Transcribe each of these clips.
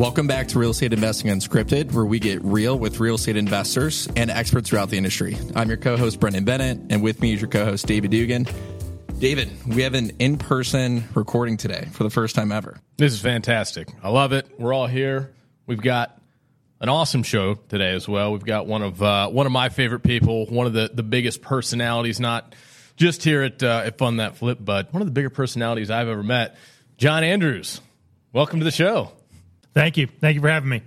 Welcome back to Real Estate Investing Unscripted, where we get real with real estate investors and experts throughout the industry. I'm your co host, Brendan Bennett, and with me is your co host, David Dugan. David, we have an in person recording today for the first time ever. This is fantastic. I love it. We're all here. We've got an awesome show today as well. We've got one of uh, one of my favorite people, one of the, the biggest personalities, not just here at, uh, at Fund That Flip, but one of the bigger personalities I've ever met. Jon Andrews, welcome to the show. Thank you. Thank you for having me.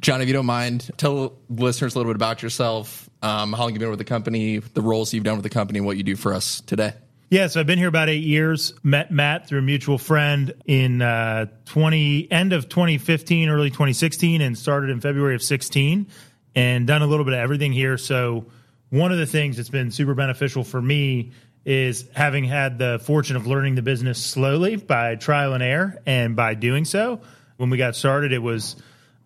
Jon, if you don't mind, tell listeners a little bit about yourself, um, how long you've been with the company, the roles you've done with the company, what you do for us today. Yeah, so I've been here about eight years. Met Matt through a mutual friend in uh, twenty end of 2015, early 2016, and started in February of 16, and done a little bit of everything here. So one of the things that's been super beneficial for me is having had the fortune of learning the business slowly by trial and error. And by doing so, when we got started, it was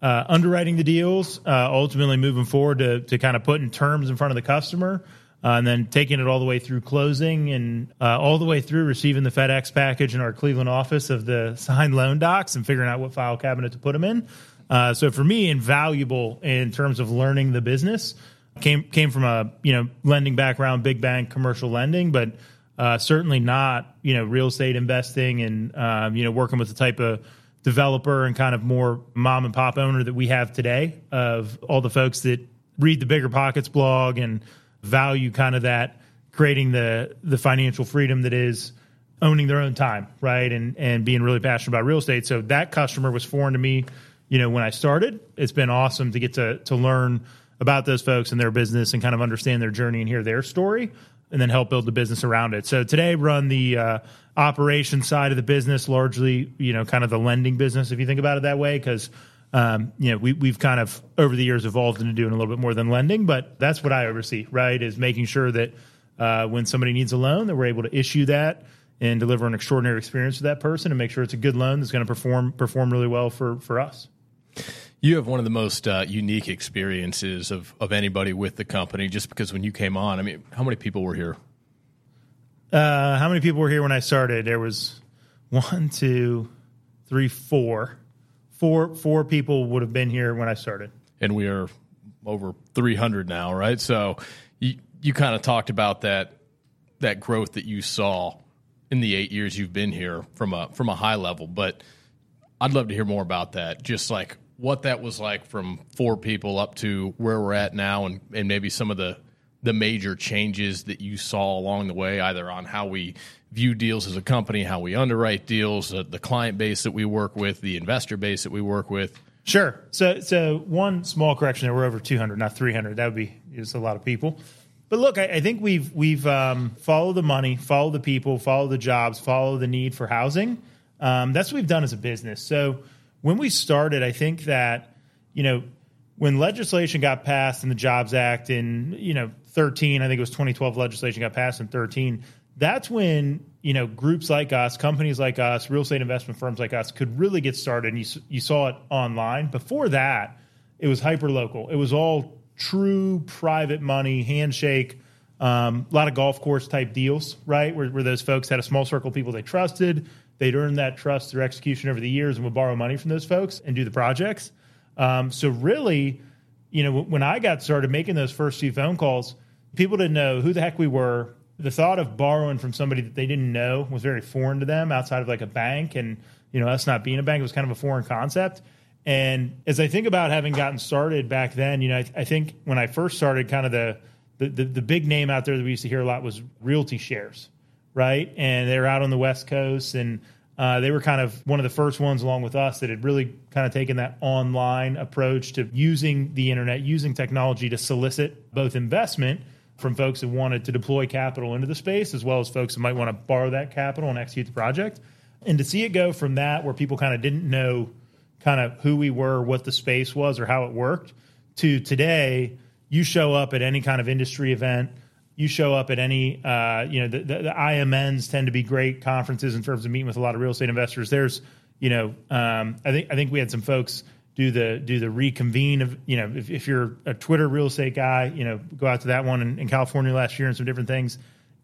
uh, underwriting the deals, uh, ultimately moving forward to, to kind of putting terms in front of the customer. Uh, and then taking it all the way through closing and uh, all the way through receiving the FedEx package in our Cleveland office of the signed loan docs and figuring out what file cabinet to put them in. Uh, so for me, invaluable in terms of learning the business came came from a you know lending background, big bank commercial lending, but uh, certainly not you know real estate investing and um, you know working with the type of developer and kind of more mom and pop owner that we have today of all the folks that read the BiggerPockets blog and value kind of that creating the the financial freedom that is owning their own time, right? And and being really passionate about real estate. So that customer was foreign to me, you know, when I started. It's been awesome to get to to learn about those folks and their business and kind of understand their journey and hear their story and then help build the business around it. So today run the uh, operation side of the business, largely, you know, kind of the lending business, if you think about it that way, because um, you know, we, we've kind of over the years evolved into doing a little bit more than lending, but that's what I oversee, right? Is making sure that uh, when somebody needs a loan, that we're able to issue that and deliver an extraordinary experience to that person and make sure it's a good loan that's going to perform perform really well for for us. You have one of the most uh, unique experiences of, of anybody with the company, just because when you came on, I mean, how many people were here? Uh, how many people were here when I started? There was one, two, three, four. Four, four people would have been here when I started. And we are over 300 now, right? So you, you kind of talked about that that growth that you saw in the eight years you've been here from a from a high level, but I'd love to hear more about that. Just like what that was like from four people up to where we're at now, and, and maybe some of the the major changes that you saw along the way, either on how we view deals as a company, how we underwrite deals, uh, the client base that we work with, the investor base that we work with. Sure. So, so one small correction there: we're over 200, not 300. That would be just a lot of people. But look, I, I think we've we've um, followed the money, follow the people, follow the jobs, follow the need for housing. Um, that's what we've done as a business. So when we started, I think that, you know, when legislation got passed in the Jobs Act in, you know, 13, I think it was 2012 legislation got passed in 13, that's when, you know, groups like us, companies like us, real estate investment firms like us could really get started. And you, you saw it online. Before that, it was hyper local. It was all true private money, handshake, um, a lot of golf course type deals, right? Where, where those folks had a small circle of people they trusted They'd earn that trust through execution over the years and would borrow money from those folks and do the projects. Um, so really, you know, when I got started making those first few phone calls, people didn't know who the heck we were. The thought of borrowing from somebody that they didn't know was very foreign to them outside of like a bank. And, you know, us not being a bank was kind of a foreign concept. And as I think about having gotten started back then, you know, I, I think when I first started, kind of the, the, the, the big name out there that we used to hear a lot was RealtyShares right? And they were out on the West Coast, and uh, they were kind of one of the first ones, along with us, that had really kind of taken that online approach to using the internet, using technology to solicit both investment from folks that wanted to deploy capital into the space, as well as folks that might want to borrow that capital and execute the project. And to see it go from that, where people kind of didn't know kind of who we were, what the space was, or how it worked, to today, you show up at any kind of industry event you show up at any, uh, you know, the, the, the, IMNs tend to be great conferences in terms of meeting with a lot of real estate investors. There's, you know, um, I think I think we had some folks do the do the reconvene of, you know, if, if you're a Twitter real estate guy, you know, go out to that one in, in California last year and some different things.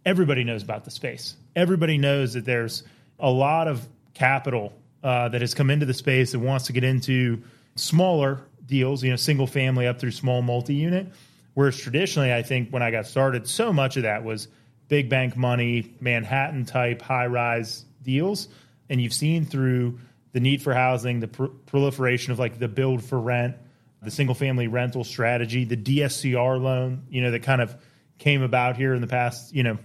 Everybody knows about the space. Everybody knows that there's a lot of capital uh, that has come into the space that wants to get into smaller deals, you know, single family up through small multi unit. Whereas traditionally, I think when I got started, so much of that was big bank money, Manhattan type high rise deals. And you've seen through the need for housing, the pr- proliferation of like the build for rent, the single family rental strategy, the DSCR loan, you know, that kind of came about here in the past, you know,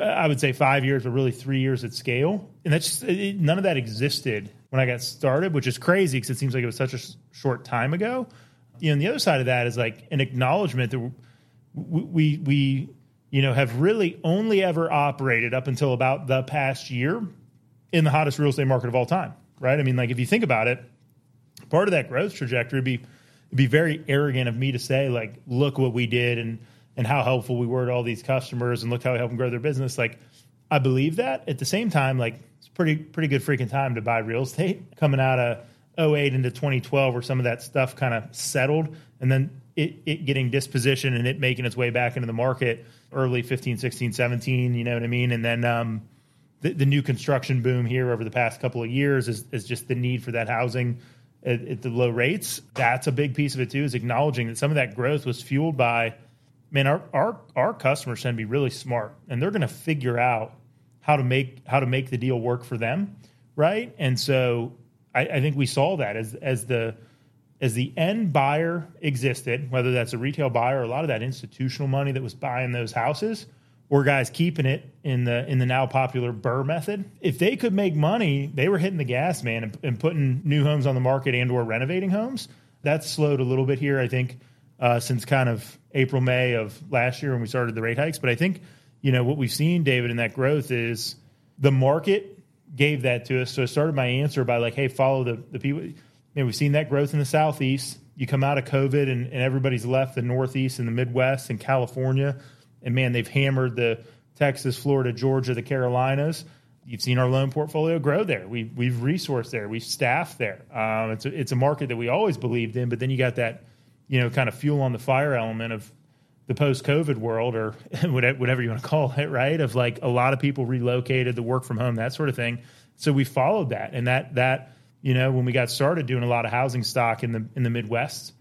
I would say five years, but really three years at scale. And that's just, none of that existed when I got started, which is crazy because it seems like it was such a short time ago. You know, and the other side of that is like an acknowledgement that we, we, we you know, have really only ever operated up until about the past year in the hottest real estate market of all time, right? I mean, like if you think about it, part of that growth trajectory would be it'd be very arrogant of me to say like, look what we did and and how helpful we were to all these customers and look how we helped them grow their business. Like, I believe that. At the same time, like it's pretty pretty good freaking time to buy real estate coming out of 08 into 2012 where some of that stuff kind of settled and then it, it getting disposition and it making its way back into the market early 15 16 17 you know what i mean? And then um, the, the, new construction boom here over the past couple of years is, is just the need for that housing at, at, the low rates. That's a big piece of it too is acknowledging that some of that growth was fueled by man our our, our customers tend to be really smart and they're going to figure out how to make how to make the deal work for them right? And so I, I think we saw that as as the as the end buyer existed, whether that's a retail buyer or a lot of that institutional money that was buying those houses, or guys keeping it in the in the now popular BRRRR method, if they could make money, they were hitting the gas, man, and, and putting new homes on the market and or renovating homes. That's slowed a little bit here, I think, uh, since kind of April May of last year when we started the rate hikes. But I think you know what we've seen, David, in that growth is the market gave that to us. So I started my answer by like, hey, follow the the people man, we've seen that growth in the southeast. You come out of COVID and, and everybody's left the northeast and the Midwest and California, and man, they've hammered the Texas, Florida, Georgia, the Carolinas. You've seen our loan portfolio grow there. We, we've resourced there. We've staffed there. Um, it's, a, it's a market that we always believed in, but then you got that, you know, kind of fuel on the fire element of the post COVID world or whatever you want to call it, right? Of like a lot of people relocated, the work from home, that sort of thing. So we followed that, and that that you know, when we got started doing a lot of housing stock in the in the Midwest,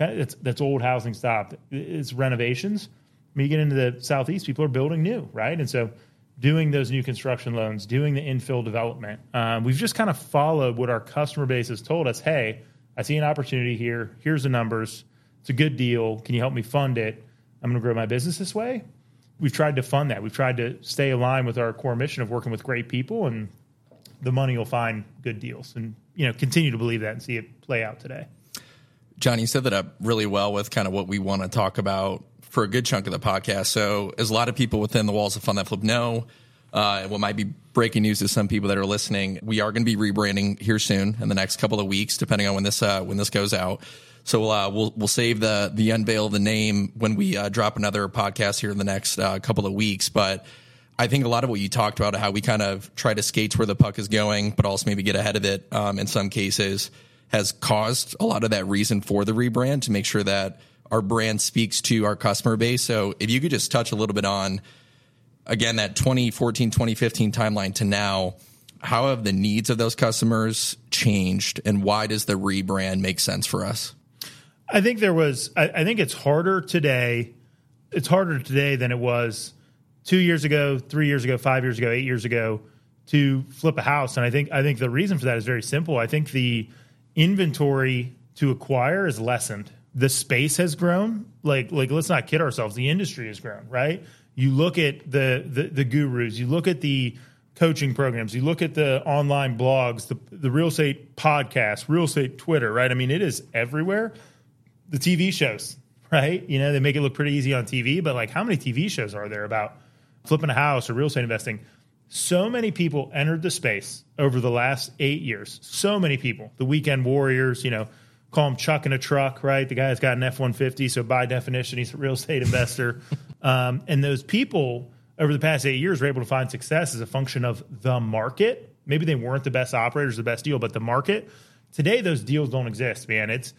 okay, that's that's old housing stock. It's renovations. When you get into the southeast, people are building new, right? And so, doing those new construction loans, doing the infill development, um, we've just kind of followed what our customer base has told us. Hey, I see an opportunity here. Here's the numbers. It's a good deal. Can you help me fund it? I'm going to grow my business this way. We've tried to fund that. We've tried to stay aligned with our core mission of working with great people, and the money will find good deals. And you know continue to believe that and see it play out today. Jon, you set that up really well with kind of what we want to talk about for a good chunk of the podcast. So, as a lot of people within the walls of Fund That Flip know, uh, what might be breaking news to some people that are listening, we are going to be rebranding here soon in the next couple of weeks, depending on when this uh, when this goes out. So uh, we'll we'll save the the unveil of the name when we uh, drop another podcast here in the next uh, couple of weeks. But I think a lot of what you talked about, how we kind of try to skate where the puck is going, but also maybe get ahead of it um, in some cases, has caused a lot of that reason for the rebrand to make sure that our brand speaks to our customer base. So if you could just touch a little bit on, again, that 2014, 2015 timeline to now, how have the needs of those customers changed and why does the rebrand make sense for us? I think there was, I, I think it's harder today. It's harder today than it was two years ago, three years ago, five years ago, eight years ago to flip a house. And I think I think the reason for that is very simple. I think the inventory to acquire is lessened. The space has grown. Like like let's not kid ourselves. The industry has grown, right? You look at the the, the gurus. You look at the coaching programs. You look at the online blogs, the the real estate podcast, real estate Twitter, right? I mean, it is everywhere. The TV shows, right? You know, they make it look pretty easy on TV, but like how many TV shows are there about flipping a house or real estate investing. So many people entered the space over the last eight years. So many people. The weekend warriors, you know, call him Chuck in a truck, right? The guy's got an F 150. So by definition, he's a real estate investor. Um, and those people over the past eight years were able to find success as a function of the market. Maybe they weren't the best operators, the best deal, but the market. Today, those deals don't exist, man. It's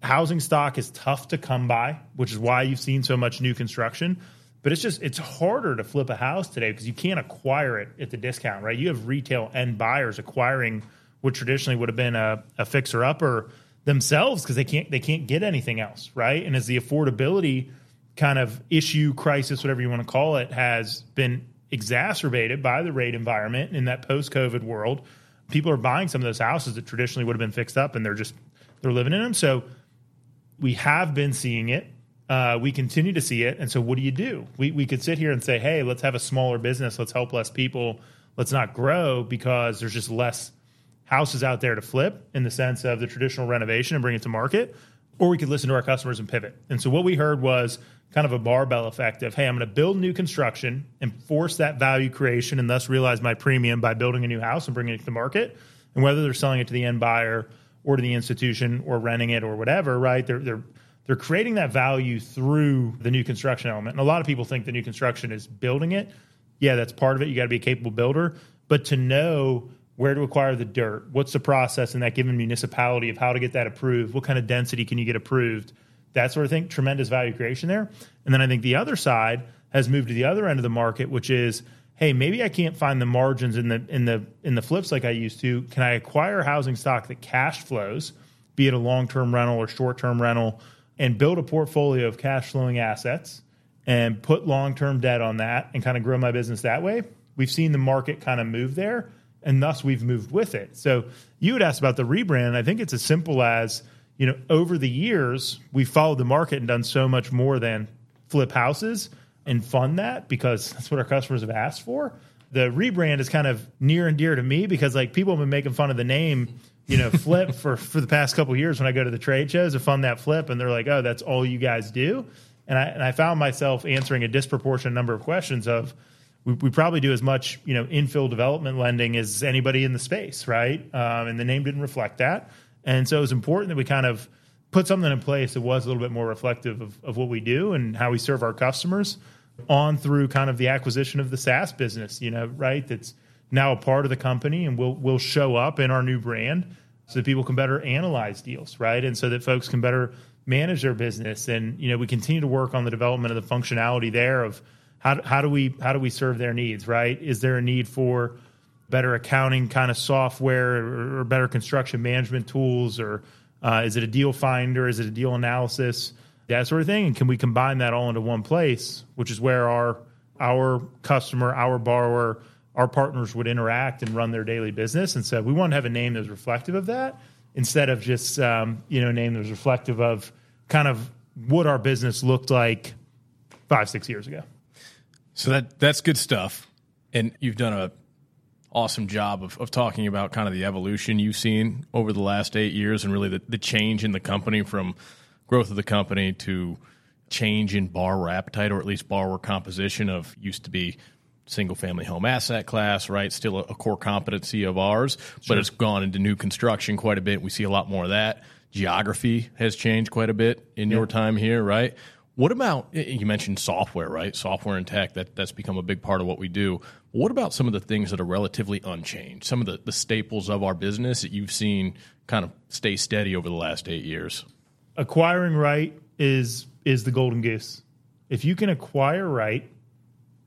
housing stock is tough to come by, which is why you've seen so much new construction. But it's just it's harder to flip a house today because you can't acquire it at the discount, right? You have retail end buyers acquiring what traditionally would have been a, a fixer upper themselves because they can't they can't get anything else, right? And as the affordability kind of issue, crisis, whatever you want to call it, has been exacerbated by the rate environment in that post COVID world, people are buying some of those houses that traditionally would have been fixed up and they're just they're living in them. So we have been seeing it. Uh, we continue to see it. And so what do you do? We we could sit here and say, hey, let's have a smaller business, let's help less people, let's not grow because there's just less houses out there to flip in the sense of the traditional renovation and bring it to market. Or we could listen to our customers and pivot. And so what we heard was kind of a barbell effect of, hey, I'm going to build new construction and force that value creation and thus realize my premium by building a new house and bringing it to the market. And whether they're selling it to the end buyer or to the institution or renting it or whatever, right? They're they're they're creating that value through the new construction element. And a lot of people think the new construction is building it. Yeah, that's part of it. You got to be a capable builder, but to know where to acquire the dirt, what's the process in that given municipality of how to get that approved, what kind of density can you get approved, that sort of thing. Tremendous value creation there. And then I think the other side has moved to the other end of the market, which is, hey, maybe I can't find the margins in the in the in the flips like I used to. Can I acquire housing stock that cash flows, be it a long term rental or short term rental, and build a portfolio of cash flowing assets and put long term debt on that and kind of grow my business that way? We've seen the market kind of move there, and thus we've moved with it. So you had asked about the rebrand. I think it's as simple as you know, over the years, we've followed the market and done so much more than flip houses and fund that because that's what our customers have asked for. The rebrand is kind of near and dear to me because like people have been making fun of the name, you know, flip for for the past couple years when I go to the trade shows to fund that flip and they're like, "Oh, that's all you guys do." And I and I found myself answering a disproportionate number of questions of we, we probably do as much, you know, infill development lending as anybody in the space, right? Um, and the name didn't reflect that. And so it was important that we kind of put something in place that was a little bit more reflective of, of what we do and how we serve our customers on through kind of the acquisition of the SaaS business, you know, right? That's now a part of the company and will will show up in our new brand so that people can better analyze deals, right? And so that folks can better manage their business. And, you know, we continue to work on the development of the functionality there of how, how do we how do we serve their needs, right? Is there a need for better accounting kind of software or, better construction management tools or uh, is it a deal finder? Is it a deal analysis? That sort of thing. And can we combine that all into one place which is where our our customer our borrower our partners would interact and run their daily business. And so we want to have a name that's reflective of that instead of just um, you know a name that's reflective of kind of what our business looked like five six years ago so that that's good stuff and you've done a awesome job of, of talking about kind of the evolution you've seen over the last eight years and really the, the change in the company from growth of the company to change in borrower appetite or at least borrower composition of used to be single family home asset class, right? Still a, a core competency of ours, sure. but it's gone into new construction quite a bit. We see a lot more of that. Geography has changed quite a bit in your time here, right? What about you mentioned software, right? Software and tech that that's become a big part of what we do. What about some of the things that are relatively unchanged? Some of the, the staples of our business that you've seen kind of stay steady over the last eight years. Acquiring right is is the golden goose. If you can acquire right,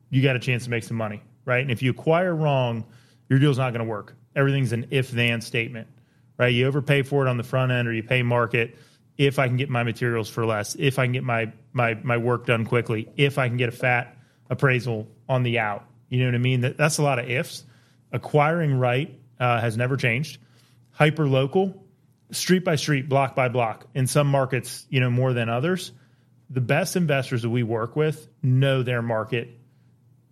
you got a chance to make some money, right? And if you acquire wrong, your deal's not going to work. Everything's an if then statement, right? You overpay for it on the front end or you pay market if I can get my materials for less, if I can get my my my work done quickly, if I can get a fat appraisal on the out. You know what I mean? That, that's a lot of ifs. Acquiring right uh, has never changed. Hyper local, street by street, block by block. In some markets, you know more than others. The best investors that we work with know their market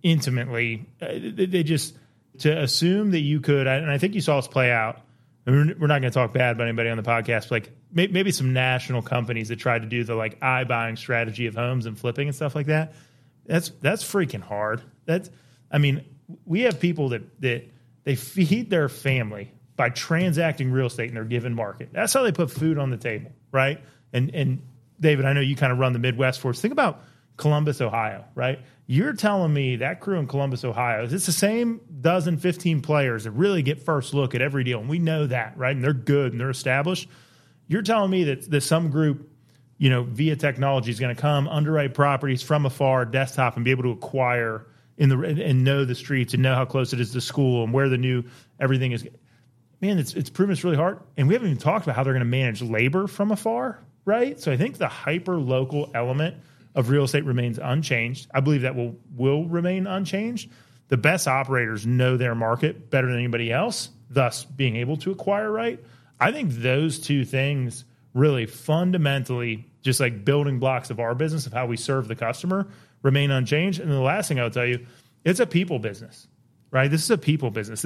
intimately. Uh, they just to assume that you could, and I think you saw us play out we're not going to talk bad about anybody on the podcast. like maybe some national companies that tried to do the like iBuying strategy of homes and flipping and stuff like that. That's that's freaking hard. That's I mean, we have people that that they feed their family by transacting real estate in their given market. That's how they put food on the table, right? And and David, I know you kind of run the Midwest for us. Think about Columbus, Ohio, right? You're telling me that crew in Columbus, Ohio, it's the same dozen, 15 players that really get first look at every deal. And we know that, right? And they're good and they're established. You're telling me that, that some group, you know, via technology is going to come, underwrite properties from afar, desktop, and be able to acquire in the and know the streets and know how close it is to school and where the new everything is. man, it's it's proven it's really hard. And we haven't even talked about how they're going to manage labor from afar, right? So I think the hyper local element of real estate remains unchanged. I believe that will will remain unchanged. The best operators know their market better than anybody else, thus being able to acquire right. I think those two things really fundamentally just like building blocks of our business of how we serve the customer remain unchanged. And the last thing I'll tell you, it's a people business, right? This is a people business.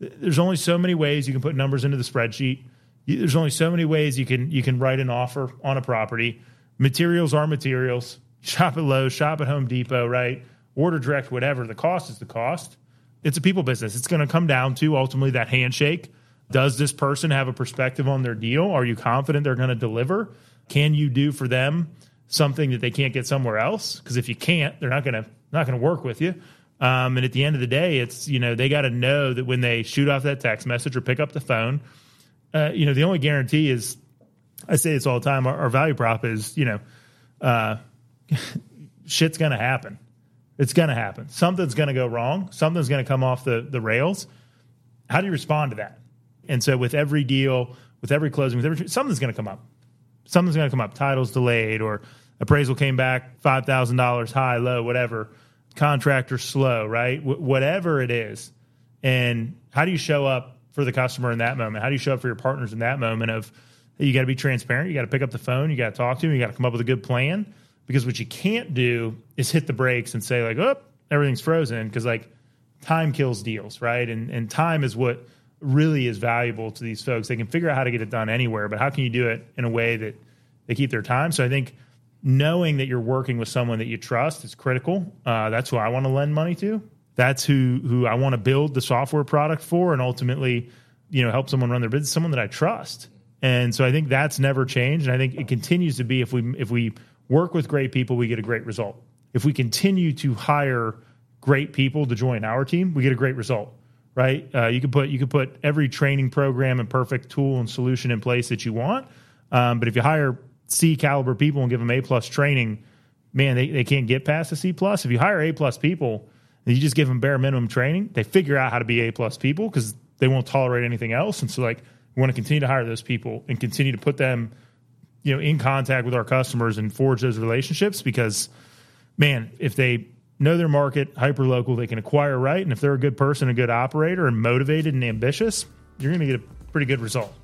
There's only so many ways you can put numbers into the spreadsheet. There's only so many ways you can you can write an offer on a property. Materials are materials. Shop at Lowe's, shop at Home Depot, right? Order direct, whatever. The cost is the cost. It's a people business. It's going to come down to ultimately that handshake. Does this person have a perspective on their deal? Are you confident they're going to deliver? Can you do for them something that they can't get somewhere else? Because if you can't, they're not going to not going to work with you. Um, and at the end of the day, it's you know they got to know that when they shoot off that text message or pick up the phone, uh, you know the only guarantee is I say this all the time. Our, our value prop is you know uh, shit's going to happen. It's going to happen. Something's going to go wrong. Something's going to come off the the rails. How do you respond to that? And so with every deal, with every closing, with every something's going to come up. Something's going to come up. Title's delayed, or appraisal came back five thousand dollars high, low, whatever contractor slow, right? W- whatever it is. And how do you show up for the customer in that moment? How do you show up for your partners in that moment of you got to be transparent, you got to pick up the phone, you got to talk to them, you got to come up with a good plan because what you can't do is hit the brakes and say like, "Oh, everything's frozen" because like time kills deals, right? And and time is what really is valuable to these folks. They can figure out how to get it done anywhere, but how can you do it in a way that they keep their time? So I think knowing that you're working with someone that you trust is critical. Uh, that's who I want to lend money to. That's who who I want to build the software product for, and ultimately, you know, help someone run their business. Someone that I trust, and so I think that's never changed. And I think it continues to be if we if we work with great people, we get a great result. If we continue to hire great people to join our team, we get a great result. Right? Uh, you can put you can put every training program and perfect tool and solution in place that you want, um, but if you hire C caliber people and give them A plus training, man, they, they can't get past a C plus. If you hire A plus people and you just give them bare minimum training, they figure out how to be A plus people because they won't tolerate anything else. And so like we want to continue to hire those people and continue to put them, you know, in contact with our customers and forge those relationships because man, if they know their market, hyper local, they can acquire right. And if they're a good person, a good operator and motivated and ambitious, you're going to get a pretty good result.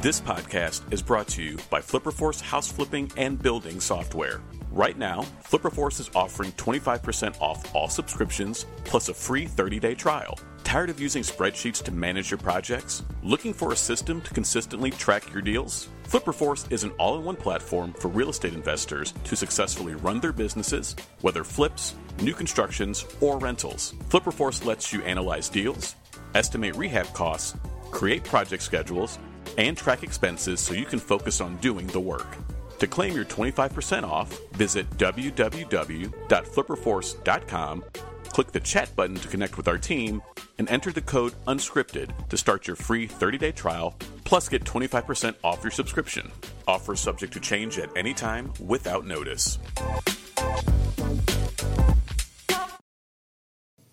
This podcast is brought to you by FlipperForce House Flipping and Building Software. Right now, FlipperForce is offering 25% off all subscriptions plus a free 30 day trial. Tired of using spreadsheets to manage your projects? Looking for a system to consistently track your deals? FlipperForce is an all in one platform for real estate investors to successfully run their businesses, whether flips, new constructions, or rentals. FlipperForce lets you analyze deals, estimate rehab costs, create project schedules, and track expenses so you can focus on doing the work. To claim your 25% off, visit www.flipperforce.com, click the chat button to connect with our team, and enter the code unscripted to start your free 30 day trial, plus get 25% off your subscription. Offer subject to change at any time without notice.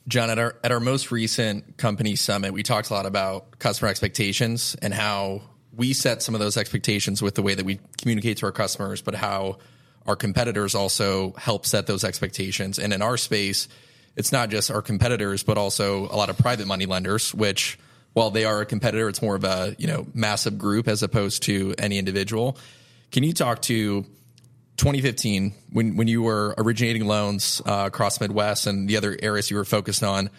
Jon, at our at our most recent company summit, we talked a lot about customer expectations and how we set some of those expectations with the way that we communicate to our customers, but how our competitors also help set those expectations. And in our space, it's not just our competitors, but also a lot of private money lenders, which while they are a competitor, it's more of a you know massive group as opposed to any individual. Can you talk to 2015 when when you were originating loans uh, across Midwest and the other areas you were focused on?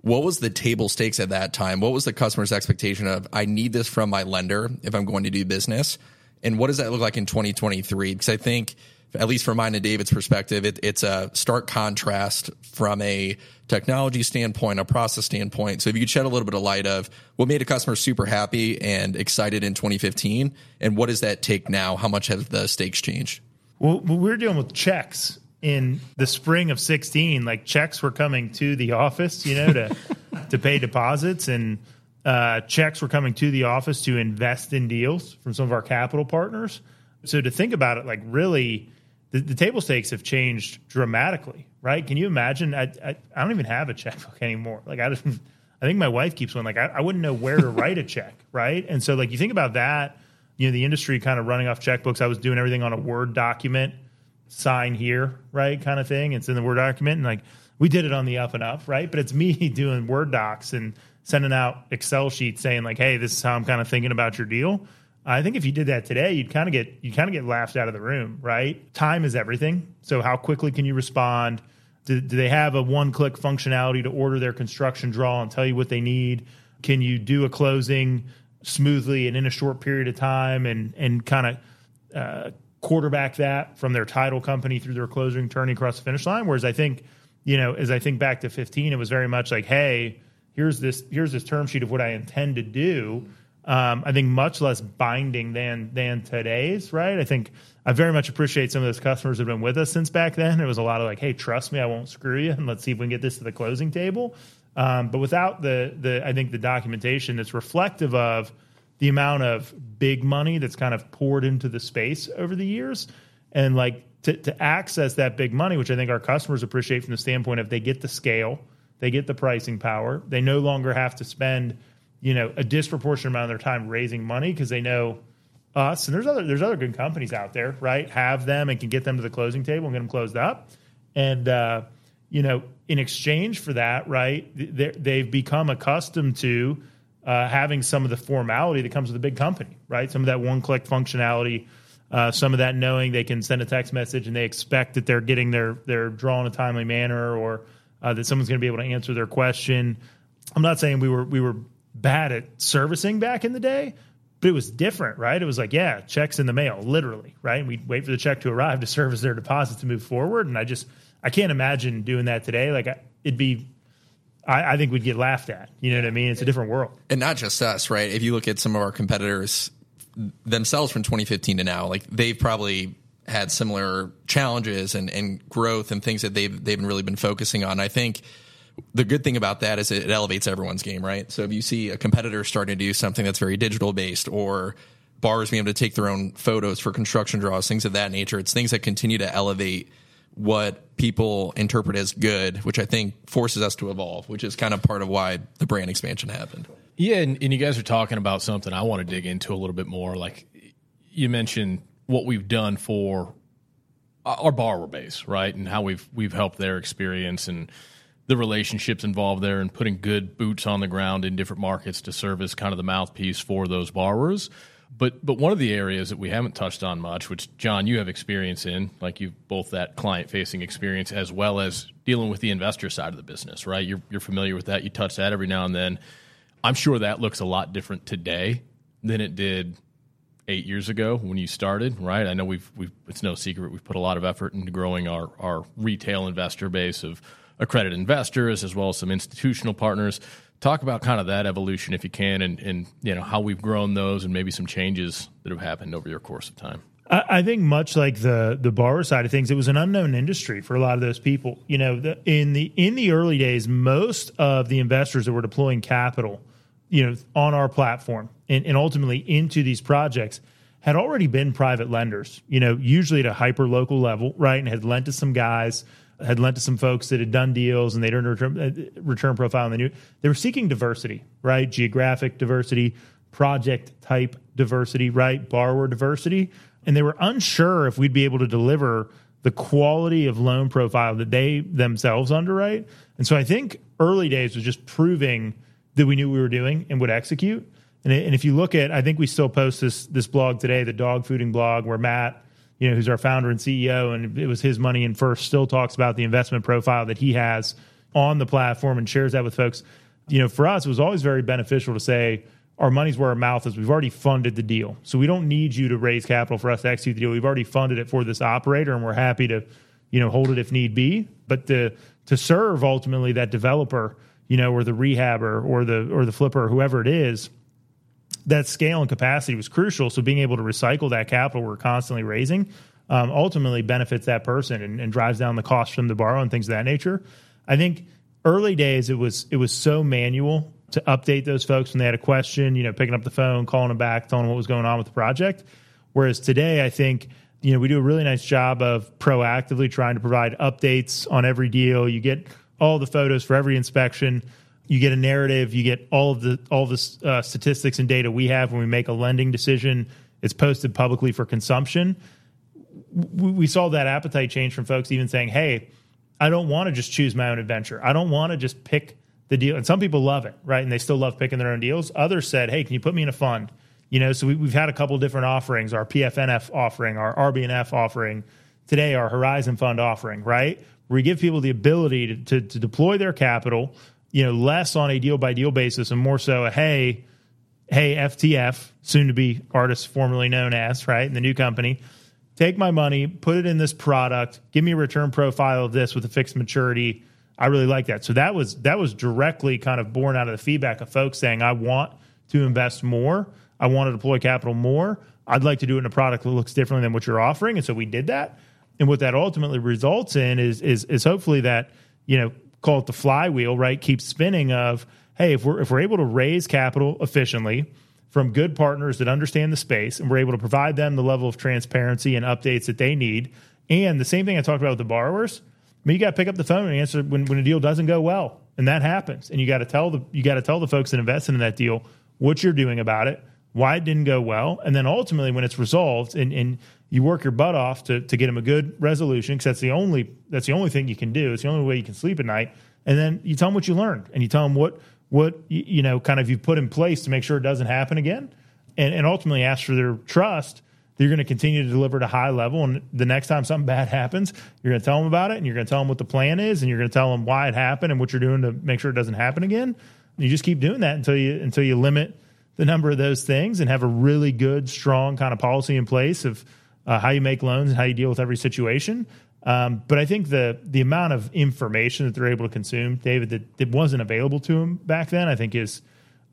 What was the table stakes at that time? What was the customer's expectation of I need this from my lender if I'm going to do business? And what does that look like in 2023? Because I think, at least from mine and David's perspective, it, it's a stark contrast from a technology standpoint, a process standpoint. So if you could shed a little bit of light of what made a customer super happy and excited in 2015, and what does that take now? How much have the stakes changed? Well, we're dealing with checks in the spring of 16 like checks were coming to the office you know to to pay deposits and uh, checks were coming to the office to invest in deals from some of our capital partners so to think about it like really the, the table stakes have changed dramatically right can you imagine I, I, I don't even have a checkbook anymore like i just I think my wife keeps one like I, I wouldn't know where to write a check, right? And so like you think about that, you know, the industry kind of running off checkbooks. I was doing everything on a Word document, sign here, right, kind of thing. It's in the Word document, and like we did it on the up and up, right? But it's me doing Word docs and sending out Excel sheets saying like, "Hey, this is how I'm kind of thinking about your deal." I think if you did that today, you'd kind of get you kind of get laughed out of the room, right? Time is everything. So how quickly can you respond? Do, do they have a one-click functionality to order their construction draw and tell you what they need? Can you do a closing smoothly and in a short period of time and and kind of uh, quarterback that from their title company through their closing attorney across the finish line? Whereas I think, you know, as I think back to 15, it was very much like, hey, here's this here's this term sheet of what I intend to do um, I think much less binding than than today's. Right. I think I very much appreciate some of those customers that have been with us since back then. It was a lot of like, hey, trust me, I won't screw you, and let's see if we can get this to the closing table. Um, but without the the I think the documentation that's reflective of the amount of big money that's kind of poured into the space over the years, and like to, to access that big money, which I think our customers appreciate from the standpoint of they get the scale, they get the pricing power, they no longer have to spend you know a disproportionate amount of their time raising money because they know us and there's other there's other good companies out there right? Have them and can get them to the closing table and get them closed up. And uh, you know in exchange for that right they've become accustomed to uh, having some of the formality that comes with a big company right? Some of that one click functionality uh, some of that knowing they can send a text message and they expect that they're getting their their draw in a timely manner or uh, that someone's going to be able to answer their question. I'm not saying we were we were bad at servicing back in the day, but it was different, right? It was like, yeah, checks in the mail, literally, right? And we'd wait for the check to arrive to service their deposit to move forward. And I just, I can't imagine doing that today. Like, it'd be, I, I think we'd get laughed at. You know what I mean? It's a different world. And not just us, right? If you look at some of our competitors themselves from 2015 to now, like they've probably had similar challenges and, and growth and things that they've they've really been focusing on. I think the good thing about that is it elevates everyone's game, right? So if you see a competitor starting to do something that's very digital based or bars being able to take their own photos for construction draws, things of that nature, it's things that continue to elevate what people interpret as good, which I think forces us to evolve, which is kind of part of why the brand expansion happened. Yeah, and, and you guys are talking about something I want to dig into a little bit more. Like you mentioned what we've done for our borrower base, right? And how we've we've helped their experience and the relationships involved there and putting good boots on the ground in different markets to serve as kind of the mouthpiece for those borrowers. But but one of the areas that we haven't touched on much, which Jon you have experience in, like you've both that client facing experience as well as dealing with the investor side of the business, right? You're you're familiar with that. You touch that every now and then. I'm sure that looks a lot different today than it did eight years ago when you started, right? I know we've we've it's no secret we've put a lot of effort into growing our our retail investor base of accredited investors as well as some institutional partners. Talk about kind of that evolution, if you can, and, and you know how we've grown those, and maybe some changes that have happened over your course of time. I think much like the the borrower side of things, it was an unknown industry for a lot of those people. You know, the, in the in the early days, most of the investors that were deploying capital, you know, on our platform and, and ultimately into these projects had already been private lenders. You know, usually at a hyper local level, right, and had lent to some guys had lent to some folks that had done deals and they'd earned a return, uh, return profile and they knew they were seeking diversity, right? Geographic diversity, project type diversity, right? Borrower diversity. And they were unsure if we'd be able to deliver the quality of loan profile that they themselves underwrite. And so I think early days was just proving that we knew we were doing and would execute. And, and if you look at, I think we still post this this blog today, the dog fooding blog, where Matt you know, who's our founder and CEO, and it was his money and first still talks about the investment profile that he has on the platform and shares that with folks. You know, for us, it was always very beneficial to say our money's where our mouth is. We've already funded the deal. So we don't need you to raise capital for us to execute the deal. We've already funded it for this operator and we're happy to, you know, hold it if need be. But to to serve ultimately that developer, you know, or the rehabber or the or the flipper, whoever it is, that scale and capacity was crucial. So being able to recycle that capital we're constantly raising um, ultimately benefits that person and, and, drives down the cost from the borrow and things of that nature. I think early days it was it was so manual to update those folks when they had a question, you know, picking up the phone, calling them back, telling them what was going on with the project. Whereas today, I think you know we do a really nice job of proactively trying to provide updates on every deal. You get all the photos for every inspection You get a narrative. You get all of the all the uh, statistics and data we have when we make a lending decision. It's posted publicly for consumption. We, we saw that appetite change from folks even saying, "Hey, I don't want to just choose my own adventure. I don't want to just pick the deal." And some people love it, right? And they still love picking their own deals. Others said, "Hey, can you put me in a fund?" You know, so we, have had a couple different offerings: our PFNF offering, our RBNF offering, today our Horizon Fund offering, right? Where we give people the ability to, to, to deploy their capital, you know, less on a deal by deal basis and more so a hey, hey, FTF, soon to be artist formerly known as, right? In the new company, take my money, put it in this product, give me a return profile of this with a fixed maturity. I really like that. So that was that was directly kind of born out of the feedback of folks saying, I want to invest more. I want to deploy capital more. I'd like to do it in a product that looks differently than what you're offering. And so we did that. And what that ultimately results in is is is hopefully that, you know, call it the flywheel, right? Keeps spinning of, hey, if we're if we're able to raise capital efficiently from good partners that understand the space and we're able to provide them the level of transparency and updates that they need. And the same thing I talked about with the borrowers. I mean, you got to pick up the phone and answer when, when a deal doesn't go well. And that happens. And you got to tell the you got to tell the folks that invested in that deal what you're doing about it why it didn't go well, and then ultimately when it's resolved and, and you work your butt off to, to get them a good resolution because that's the only that's the only thing you can do. It's the only way you can sleep at night. And then you tell them what you learned, and you tell them what what you know kind of you put in place to make sure it doesn't happen again, and, and ultimately ask for their trust. You're going to continue to deliver at a high level, and the next time something bad happens, you're going to tell them about it, and you're going to tell them what the plan is, and you're going to tell them why it happened and what you're doing to make sure it doesn't happen again. And you just keep doing that until you until you limit the number of those things and have a really good, strong kind of policy in place of uh, how you make loans and how you deal with every situation. Um, but I think the the amount of information that they're able to consume, David, that, that wasn't available to them back then, I think is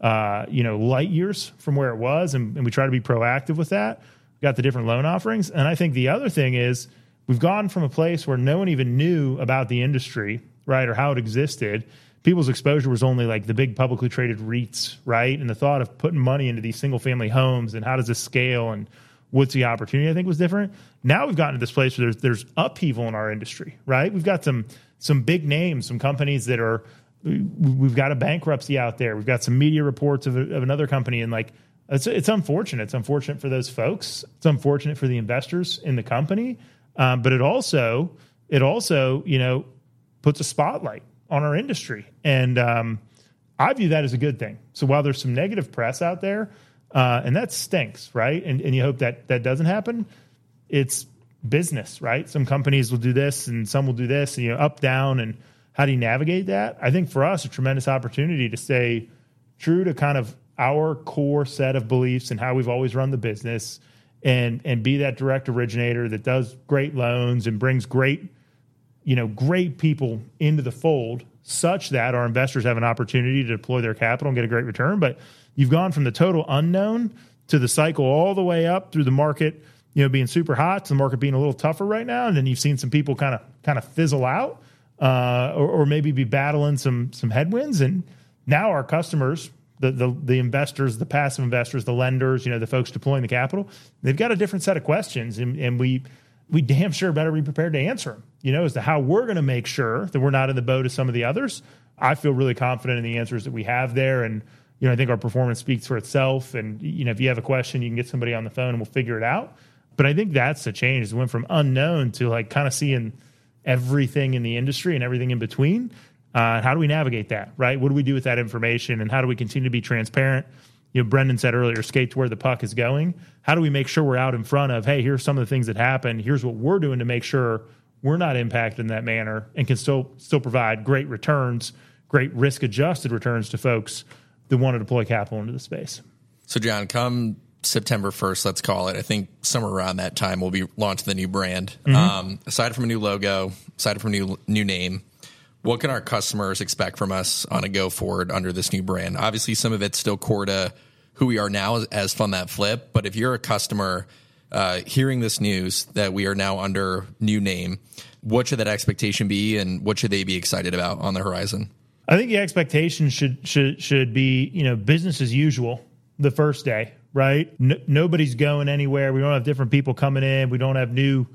uh, you know light years from where it was, and, and we try to be proactive with that. We got the different loan offerings, and I think the other thing is we've gone from a place where no one even knew about the industry, right, or how it existed, people's exposure was only like the big publicly traded REITs, right? And the thought of putting money into these single family homes and how does this scale and what's the opportunity, I think was different. Now we've gotten to this place where there's there's upheaval in our industry, right? We've got some some big names, some companies that are we've got a bankruptcy out there. We've got some media reports of, of another company, and like it's it's unfortunate. It's unfortunate for those folks. It's unfortunate for the investors in the company, um, but it also it also you know puts a spotlight on our industry. And um, I view that as a good thing. So while there's some negative press out there, uh, and that stinks, right? And, and you hope that that doesn't happen. It's business, right? Some companies will do this and some will do this, and you know, up, down, and how do you navigate that? I think for us, a tremendous opportunity to stay true to kind of our core set of beliefs and how we've always run the business and and be that direct originator that does great loans and brings great you know, great people into the fold such that our investors have an opportunity to deploy their capital and get a great return. But you've gone from the total unknown to the cycle all the way up through the market, you know, being super hot to the market being a little tougher right now. And then you've seen some people kind of kind of fizzle out, uh, or, or maybe be battling some some headwinds. And now our customers, the, the the investors, the passive investors, the lenders, you know, the folks deploying the capital, they've got a different set of questions, and, and we we damn sure better be prepared to answer them, you know, as to how we're going to make sure that we're not in the boat of some of the others. I feel really confident in the answers that we have there. And, you know, I think our performance speaks for itself. And, you know, if you have a question, you can get somebody on the phone and we'll figure it out. But I think that's the change. It went from unknown to like kind of seeing everything in the industry and everything in between. Uh, how do we navigate that, right? What do we do with that information? And how do we continue to be transparent? you know, Brendan said earlier, skate to where the puck is going. How do we make sure we're out in front of, hey, here's some of the things that happen. Here's what we're doing to make sure we're not impacted in that manner and can still still provide great returns, great risk adjusted returns to folks that want to deploy capital into the space. So, Jon, come September 1st, let's call it. I think somewhere around that time we'll be launching the new brand. Mm-hmm. Um, aside from a new logo, aside from a new new name, what can our customers expect from us on a go forward under this new brand? Obviously, some of it's still core to who we are now as, as Fund That Flip. But if you're a customer uh, hearing this news that we are now under new name, what should that expectation be, and what should they be excited about on the horizon? I think the expectation should should should be you know business as usual the first day, right? No, nobody's going anywhere. We don't have different people coming in. We don't have new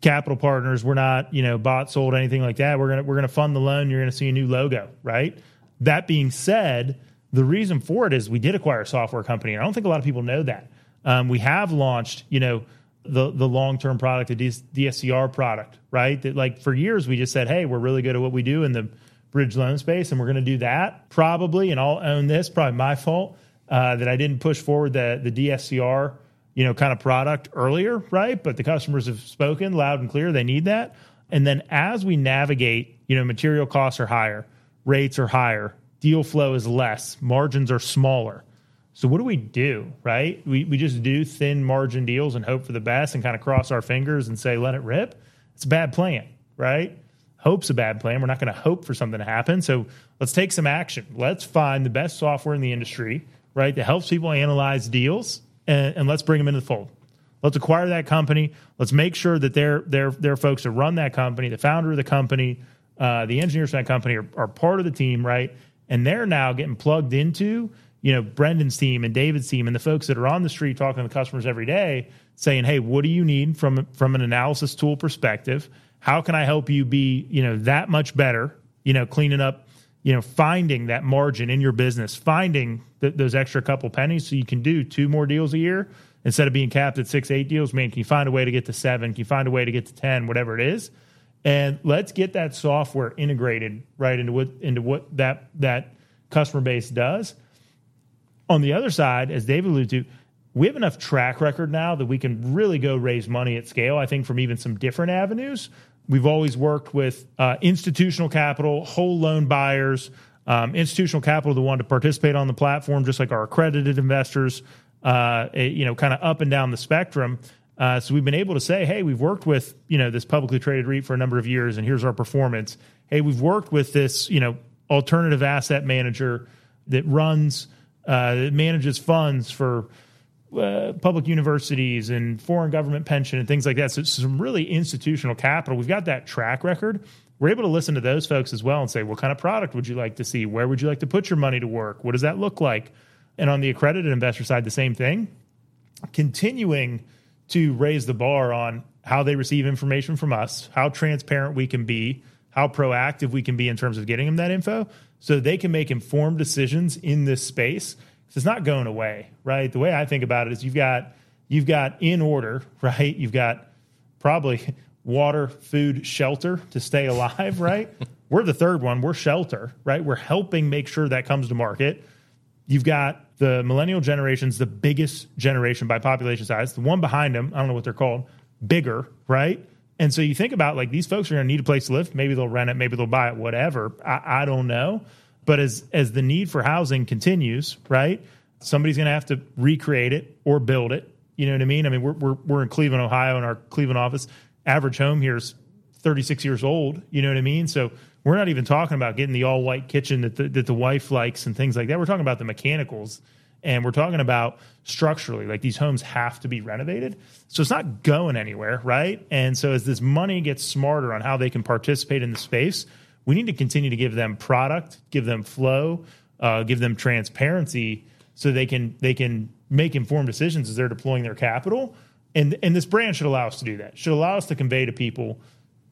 capital partners. We're not, you know, bought, sold, anything like that. We're gonna we're gonna fund the loan. You're gonna see a new logo, right? That being said, the reason for it is we did acquire a software company. And I don't think a lot of people know that. Um, we have launched, you know, the the long term product, the DSCR product, right? That like for years we just said, hey, we're really good at what we do and the bridge loan space, and we're going to do that probably. And I'll own this, probably my fault uh, that I didn't push forward the the DSCR, you know, kind of product earlier, right? But the customers have spoken loud and clear; they need that. And then as we navigate, you know, material costs are higher, rates are higher, deal flow is less, margins are smaller. So what do we do, right? We we just do thin margin deals and hope for the best and kind of cross our fingers and say let it rip. It's a bad plan, right? Hope's a bad plan. We're not going to hope for something to happen. So let's take some action. Let's find the best software in the industry, right, that helps people analyze deals and, and let's bring them into the fold. Let's acquire that company. Let's make sure that their their their folks that run that company, the founder of the company, uh, the engineers from that company are, are part of the team, right? And they're now getting plugged into you know Brendan's team and David's team and the folks that are on the street talking to the customers every day, saying, "Hey, what do you need from from an analysis tool perspective? How can I help you be you know that much better? You know, cleaning up." You know, finding that margin in your business, finding th- those extra couple pennies so you can do two more deals a year instead of being capped at six, eight deals, man, can you find a way to get to seven? Can you find a way to get to 10, whatever it is? And let's get that software integrated right into what into what that that customer base does. On the other side, as David alluded to, we have enough track record now that we can really go raise money at scale. I think from even some different avenues. We've always worked with uh, institutional capital, whole loan buyers, um, institutional capital that want to participate on the platform, just like our accredited investors uh, you know, kind of up and down the spectrum. Uh, so we've been able to say, hey, we've worked with you know this publicly traded REIT for a number of years, and here's our performance. Hey, we've worked with this you know alternative asset manager that runs uh, that manages funds for uh, public universities and foreign government pension and things like that. So some really institutional capital. We've got that track record. We're able to listen to those folks as well and say, what kind of product would you like to see? Where would you like to put your money to work? What does that look like? And on the accredited investor side, the same thing. Continuing to raise the bar on how they receive information from us, how transparent we can be, how proactive we can be in terms of getting them that info so they can make informed decisions in this space. It's not going away, right? The way I think about it is you've got you've got in order, right? You've got probably water, food, shelter to stay alive, right? We're the third one. We're shelter, right? We're helping make sure that comes to market. You've got the millennial generation's the biggest generation by population size. The one behind them, I don't know what they're called, bigger, right? And so you think about like these folks are going to need a place to live. Maybe they'll rent it, maybe they'll buy it, whatever. I, I don't know. But as as the need for housing continues, right? Somebody's going to have to recreate it or build it. You know what I mean? I mean, we're we're, we're in Cleveland, Ohio, in our Cleveland office. Average home here is 36 years old. You know what I mean? So we're not even talking about getting the all white kitchen that the, that the wife likes and things like that. We're talking about the mechanicals and we're talking about structurally like these homes have to be renovated so it's not going anywhere right and so as this money gets smarter on how they can participate in the space we need to continue to give them product give them flow uh, give them transparency so they can they can make informed decisions as they're deploying their capital and and this brand should allow us to do that should allow us to convey to people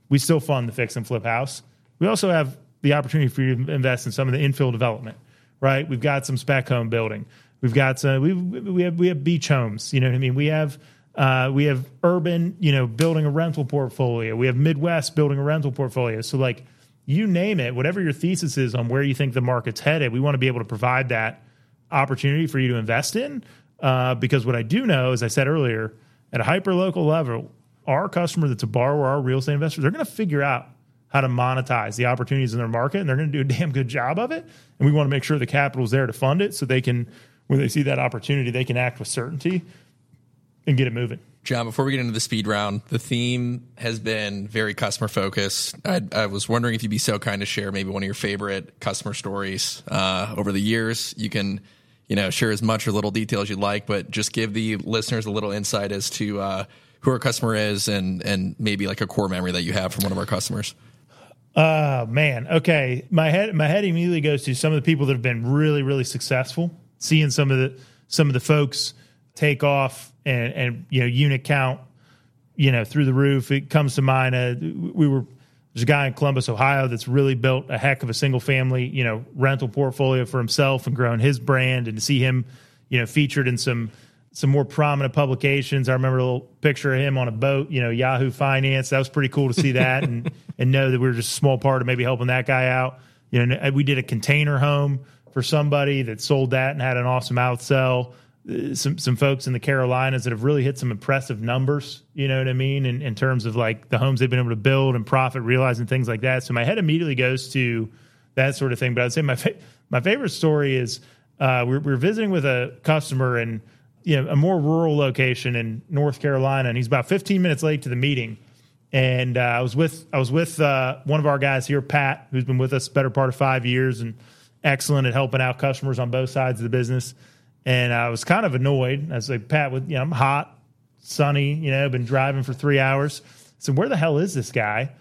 we still fund the fix and flip house we also have the opportunity for you to invest in some of the infill development, right? We've got some spec home building. We've got some, we we have we have beach homes. You know what I mean? We have uh, we have urban, you know, building a rental portfolio. We have Midwest building a rental portfolio. So like you name it, whatever your thesis is on where you think the market's headed, we want to be able to provide that opportunity for you to invest in. Uh, because what I do know, as I said earlier, at a hyper local level, our customer that's a borrower, our real estate investor, they're going to figure out how to monetize the opportunities in their market, and they're going to do a damn good job of it. And we want to make sure the capital is there to fund it, so they can, when they see that opportunity, they can act with certainty and get it moving. Jon, before we get into the speed round, the theme has been very customer focused. I, I was wondering if you'd be so kind to share maybe one of your favorite customer stories uh, over the years. You can, you know, share as much or little detail as you'd like, but just give the listeners a little insight as to uh, who our customer is and and maybe like a core memory that you have from one of our customers. Oh man, okay. My head my head immediately goes to some of the people that have been really really successful. Seeing some of the some of the folks take off and and you know unit count, you know through the roof. It comes to mind. Uh, we were There's a guy in Columbus, Ohio, that's really built a heck of a single family, you know, rental portfolio for himself and grown his brand. And to see him, you know, featured in some some more prominent publications. I remember a little picture of him on a boat, you know, Yahoo Finance. That was pretty cool to see that and and know that we were just a small part of maybe helping that guy out. You know, we did a container home for somebody that sold that and had an awesome outsell. Uh, some some folks in the Carolinas that have really hit some impressive numbers. You know what I mean? In, in terms of like the homes they've been able to build and profit, realizing things like that. So my head immediately goes to that sort of thing. But I'd say my fa- my favorite story is uh, we're, we're visiting with a customer in you know a more rural location in North Carolina, and he's about 15 minutes late to the meeting. And uh, I was with I was with uh, one of our guys here, Pat, who's been with us better part of five years and excellent at helping out customers on both sides of the business. And I was kind of annoyed. I was like, Pat, with you know, I'm hot, sunny, you know, been driving for three hours. So where the hell is this guy?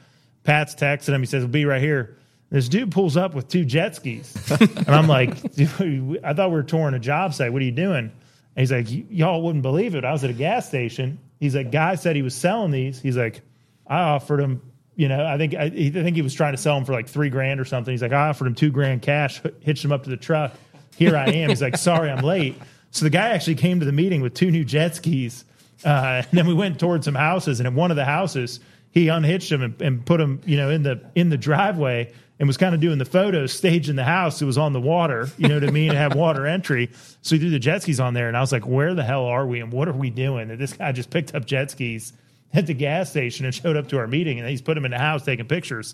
Pat's texting him. He says, "We'll be right here." This dude pulls up with two jet skis, and I'm like, "I thought we were touring a job site. What are you doing?" And he's like, y'all wouldn't believe it. I was at a gas station. He's like, guy said he was selling these. He's like, I offered him, you know, I think I, I think he was trying to sell them for like three grand or something. He's like, I offered him two grand cash, hitched him up to the truck. Here I am. He's like, sorry, I'm late. So the guy actually came to the meeting with two new jet skis. Uh, and then we went towards some houses, and in one of the houses, he unhitched them and, and put them, you know, in the in the driveway and was kind of doing the photos, staging the house. It was on the water, you know what I mean? It had water entry. So he threw the jet skis on there. And I was like, where the hell are we? And what are we doing? And this guy just picked up jet skis at the gas station and showed up to our meeting. And he's put them in the house taking pictures.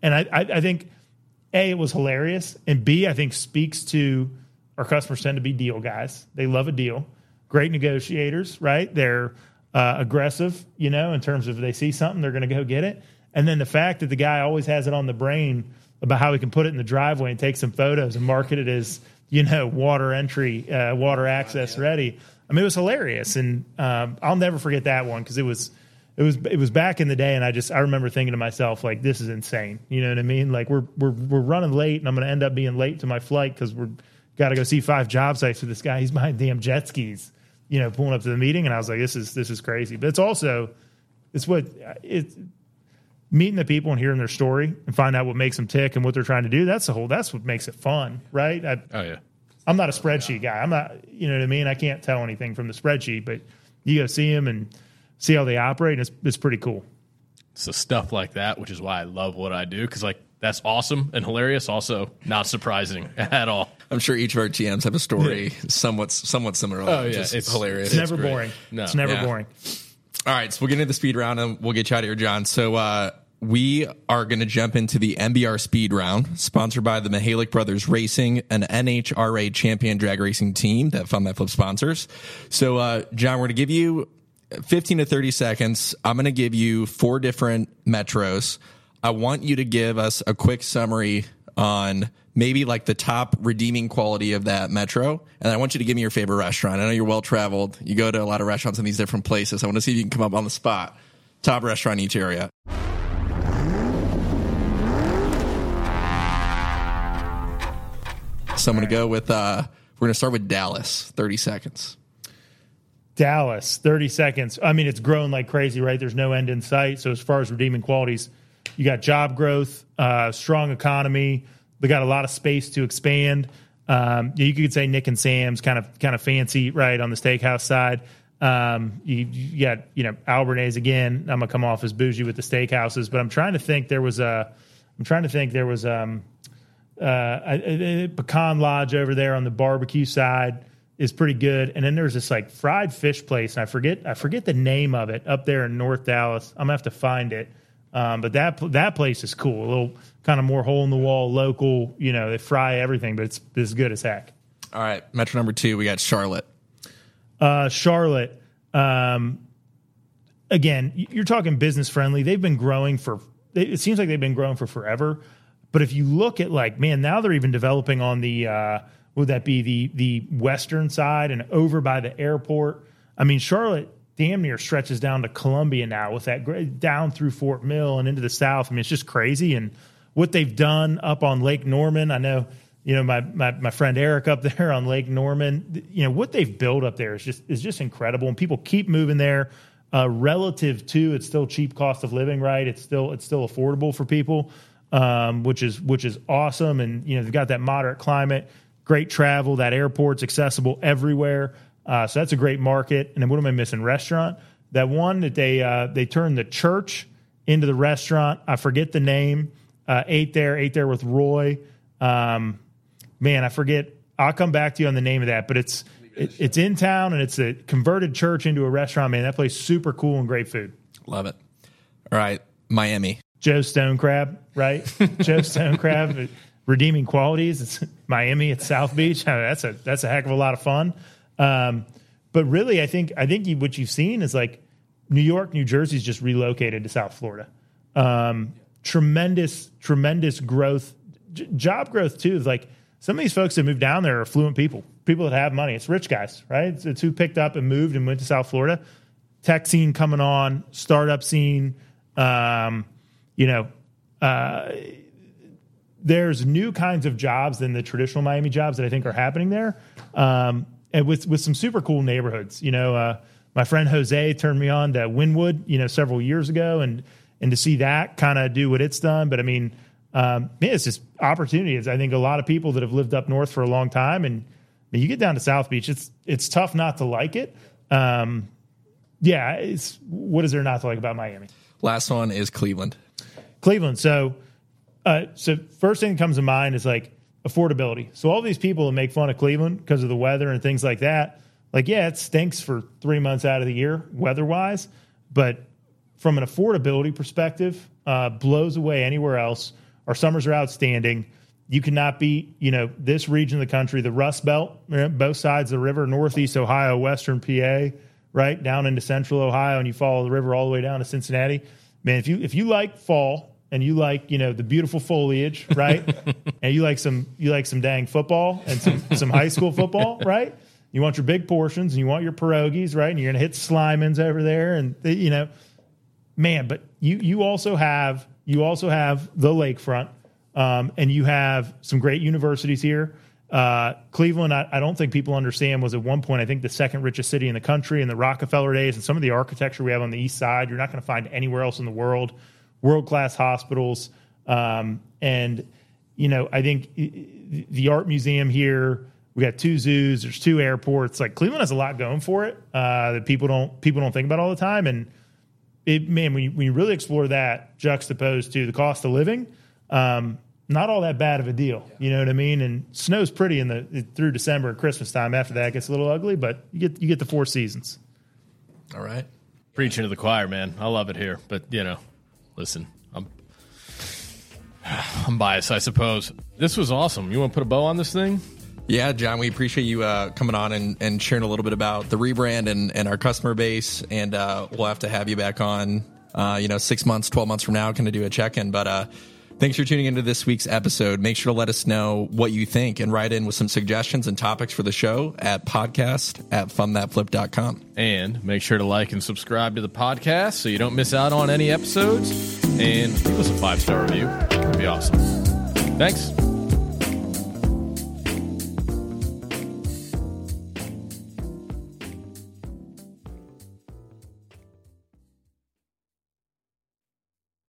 And I, I, I think, A, it was hilarious. And B, I think speaks to our customers tend to be deal guys. They love a deal. Great negotiators, right? They're uh, aggressive, you know, in terms of if they see something, they're going to go get it. And then the fact that the guy always has it on the brain about how he can put it in the driveway and take some photos and market it as you know water entry, uh, water access ready. I mean, it was hilarious, and um, I'll never forget that one because it was it was it was back in the day, and I just I remember thinking to myself like, this is insane. You know what I mean? Like we're we're we're running late, and I'm going to end up being late to my flight because we're got to go see five job sites with this guy. He's behind damn jet skis, you know, pulling up to the meeting, and I was like, this is this is crazy. But it's also it's what it's meeting the people and hearing their story and find out what makes them tick and what they're trying to do. That's the whole. That's what makes it fun, right? I, oh yeah. I'm not a spreadsheet guy. I'm not. You know what I mean? I can't tell anything from the spreadsheet, but you go see them and see how they operate. And it's it's pretty cool. So stuff like that, which is why I love what I do, because like that's awesome and hilarious. Also, not surprising at all. I'm sure each of our GMs have a story somewhat somewhat similar. Oh yeah, it's hilarious. It's never great. boring. No. It's never Yeah. boring. All right, so we'll get into the speed round and we'll get you out of here, Jon. So uh, we are going to jump into the MBR speed round, sponsored by the Mahalik Brothers Racing, an NHRA champion drag racing team that Fund That Flip sponsors. So, uh, Jon, we're going to give you 15 to 30 seconds. I'm going to give you four different metros. I want you to give us a quick summary on maybe like the top redeeming quality of that metro. And I want you to give me your favorite restaurant. I know you're well traveled. You go to a lot of restaurants in these different places. I want to see if you can come up on the spot. Top restaurant in each area. So I'm going to go with, uh, we're going to start with Dallas, 30 seconds. Dallas, 30 seconds. I mean, it's grown like crazy, right? There's no end in sight. So as far as redeeming qualities, you got job growth, uh, strong economy. They got a lot of space to expand. Um, you could say Nick and Sam's kind of kind of fancy, right, on the steakhouse side. Um, you, you got you know Al Biernat's again. I'm gonna come off as bougie with the steakhouses, but I'm trying to think. There was a. I'm trying to think. There was um, uh, a, a, a pecan lodge over there on the barbecue side is pretty good. And then there's this like fried fish place, and I forget I forget the name of it up there in North Dallas. I'm gonna have to find it. Um, but that that place is cool. A little kind of more hole in the wall, local. You know, they fry everything, but it's it's good as heck. All right, metro number two, we got Charlotte. Uh, Charlotte, um, again, you're talking business friendly. They've been growing for. It seems like they've been growing for forever. But if you look at like, man, now they're even developing on the uh, would that be the the western side and over by the airport. I mean, Charlotte damn near stretches down to Columbia now with that down through Fort Mill and into the south. I mean, it's just crazy. And what they've done up on Lake Norman, I know, you know, my, my, my friend Eric up there on Lake Norman, you know, what they've built up there is just, is just incredible. And people keep moving there. uh, relative to it's still cheap cost of living, right? It's still it's still affordable for people, um, which is which is awesome. And you know they've got that moderate climate, great travel. That airport's accessible everywhere, uh, so that's a great market. And then what am I missing? Restaurant. That one that they uh, they turned the church into the restaurant. I forget the name. Uh, ate there, ate there with Roy. Um, man, I forget. I'll come back to you on the name of that, but it's it, it's in town and it's a converted church into a restaurant. Man, that place super cool and great food. Love it. All right, Miami. Joe Stone Crab, right? Joe Stone Crab, redeeming qualities. It's Miami. It's South Beach. That's a that's a heck of a lot of fun. Um, but really, I think I think you, what you've seen is like New York, New Jersey's just relocated to South Florida. Um, tremendous, tremendous growth, J- job growth too. Is like some of these folks that moved down there are fluent people, people that have money. It's rich guys, right? It's, it's who picked up and moved and went to South Florida. Tech scene coming on, startup scene. Um, you know, uh, there's new kinds of jobs than the traditional Miami jobs that I think are happening there, um, and with with some super cool neighborhoods. You know, uh, my friend Jose turned me on to Wynwood, you know, several years ago, and and to see that kind of do what it's done. But I mean, um, man, it's just opportunities. I think a lot of people that have lived up north for a long time, and you get down to South Beach, it's it's tough not to like it. Um, yeah, it's what is there not to like about Miami? Last one is Cleveland. Cleveland. So, uh, so first thing that comes to mind is like affordability. So all these people that make fun of Cleveland because of the weather and things like that, like yeah, it stinks for three months out of the year weather wise, but from an affordability perspective, uh, blows away anywhere else. Our summers are outstanding. You cannot beat, you know, this region of the country, the Rust Belt, both sides of the river, Northeast Ohio, Western PA, right down into Central Ohio, and you follow the river all the way down to Cincinnati. Man, if you if you like fall and you like, you know, the beautiful foliage, right, and you like some you like some dang football and some some high school football, right? You want your big portions and you want your pierogies, right? And you're gonna hit Slyman's over there, and you know man, but you you also have you also have the lakefront, um, and you have some great universities here. Uh, Cleveland, I, I, don't think people understand, was at one point I think the second richest city in the country in the Rockefeller days, and some of the architecture we have on the east side, you're not going to find anywhere else in the world. World class hospitals, um, and you know I think the art museum here. We got two zoos. There's two airports. Like Cleveland has a lot going for it uh, that people don't people don't think about all the time, and it, man, when you, when you really explore that juxtaposed to the cost of living, um, not all that bad of a deal. Yeah. You know what I mean? And snow's pretty in the through December and Christmas time. After that, it gets a little ugly, but you get you get the four seasons. All right, preaching to the choir, man. I love it here, but you know, listen, I'm I'm biased, I suppose. This was awesome. You want to put a bow on this thing? Yeah, Jon, we appreciate you uh, coming on and, and, sharing a little bit about the rebrand and, and our customer base. And uh, we'll have to have you back on, uh, you know, six months, 12 months from now, kind of do a check in. But uh, thanks for tuning into this week's episode. Make sure to let us know what you think and write in with some suggestions and topics for the show at podcast at fundthatflip.com. And make sure to like and subscribe to the podcast so you don't miss out on any episodes. And give us a five star review. It'd be awesome. Thanks.